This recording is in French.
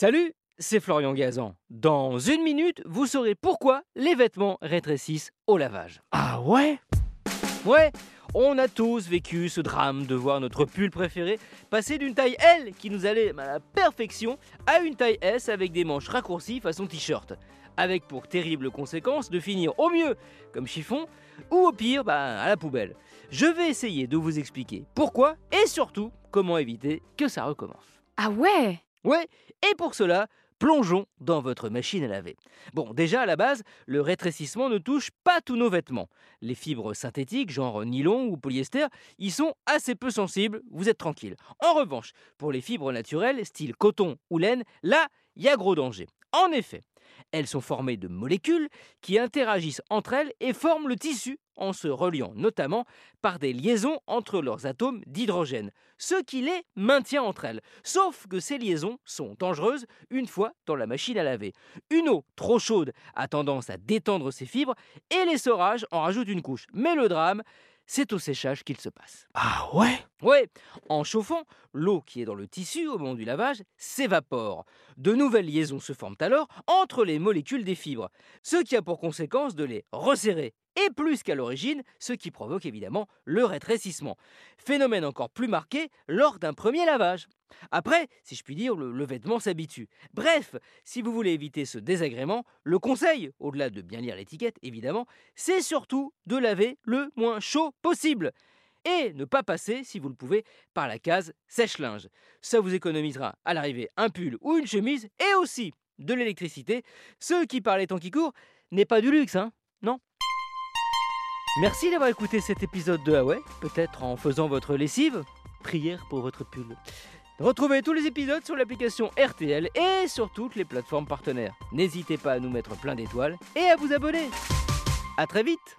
Salut, c'est Florian Gazan. Dans une minute, vous saurez pourquoi les vêtements rétrécissent au lavage. Ah ouais? Ouais, on a tous vécu ce drame de voir notre pull préféré passer d'une taille L qui nous allait à la perfection à une taille S avec des manches raccourcies façon t-shirt. Avec pour terrible conséquence de finir au mieux comme chiffon ou au pire bah, à la poubelle. Je vais essayer de vous expliquer pourquoi et surtout comment éviter que ça recommence. Ah ouais? Ouais, et pour cela, plongeons dans votre machine à laver. Bon, déjà à la base, le rétrécissement ne touche pas tous nos vêtements. Les fibres synthétiques, genre nylon ou polyester, y sont assez peu sensibles, vous êtes tranquille. En revanche, pour les fibres naturelles, style coton ou laine, là, il y a gros danger. En effet, elles sont formées de molécules qui interagissent entre elles et forment le tissu en se reliant notamment par des liaisons entre leurs atomes d'hydrogène, ce qui les maintient entre elles. Sauf que ces liaisons sont dangereuses une fois dans la machine à laver. Une eau trop chaude a tendance à détendre ces fibres et l'essorage en rajoute une couche. Mais le drame, c'est au séchage qu'il se passe. Ah ouais? Ouais, en chauffant, l'eau qui est dans le tissu au moment du lavage s'évapore. De nouvelles liaisons se forment alors entre les molécules des fibres, ce qui a pour conséquence de les resserrer et plus qu'à l'origine, ce qui provoque évidemment le rétrécissement. Phénomène encore plus marqué lors d'un premier lavage. Après, si je puis dire, le, vêtement s'habitue. Bref, si vous voulez éviter ce désagrément, le conseil, au-delà de bien lire l'étiquette évidemment, c'est surtout de laver le moins chaud possible. Et ne pas passer, si vous le pouvez, par la case sèche-linge. Ça vous économisera à l'arrivée un pull ou une chemise et aussi de l'électricité, ce qui par les temps qui courent n'est pas du luxe, hein Non? Merci d'avoir écouté cet épisode de Huawei, peut-être en faisant votre lessive. Prière pour votre pull. Retrouvez tous les épisodes sur l'application RTL et sur toutes les plateformes partenaires. N'hésitez pas à nous mettre plein d'étoiles et à vous abonner. A très vite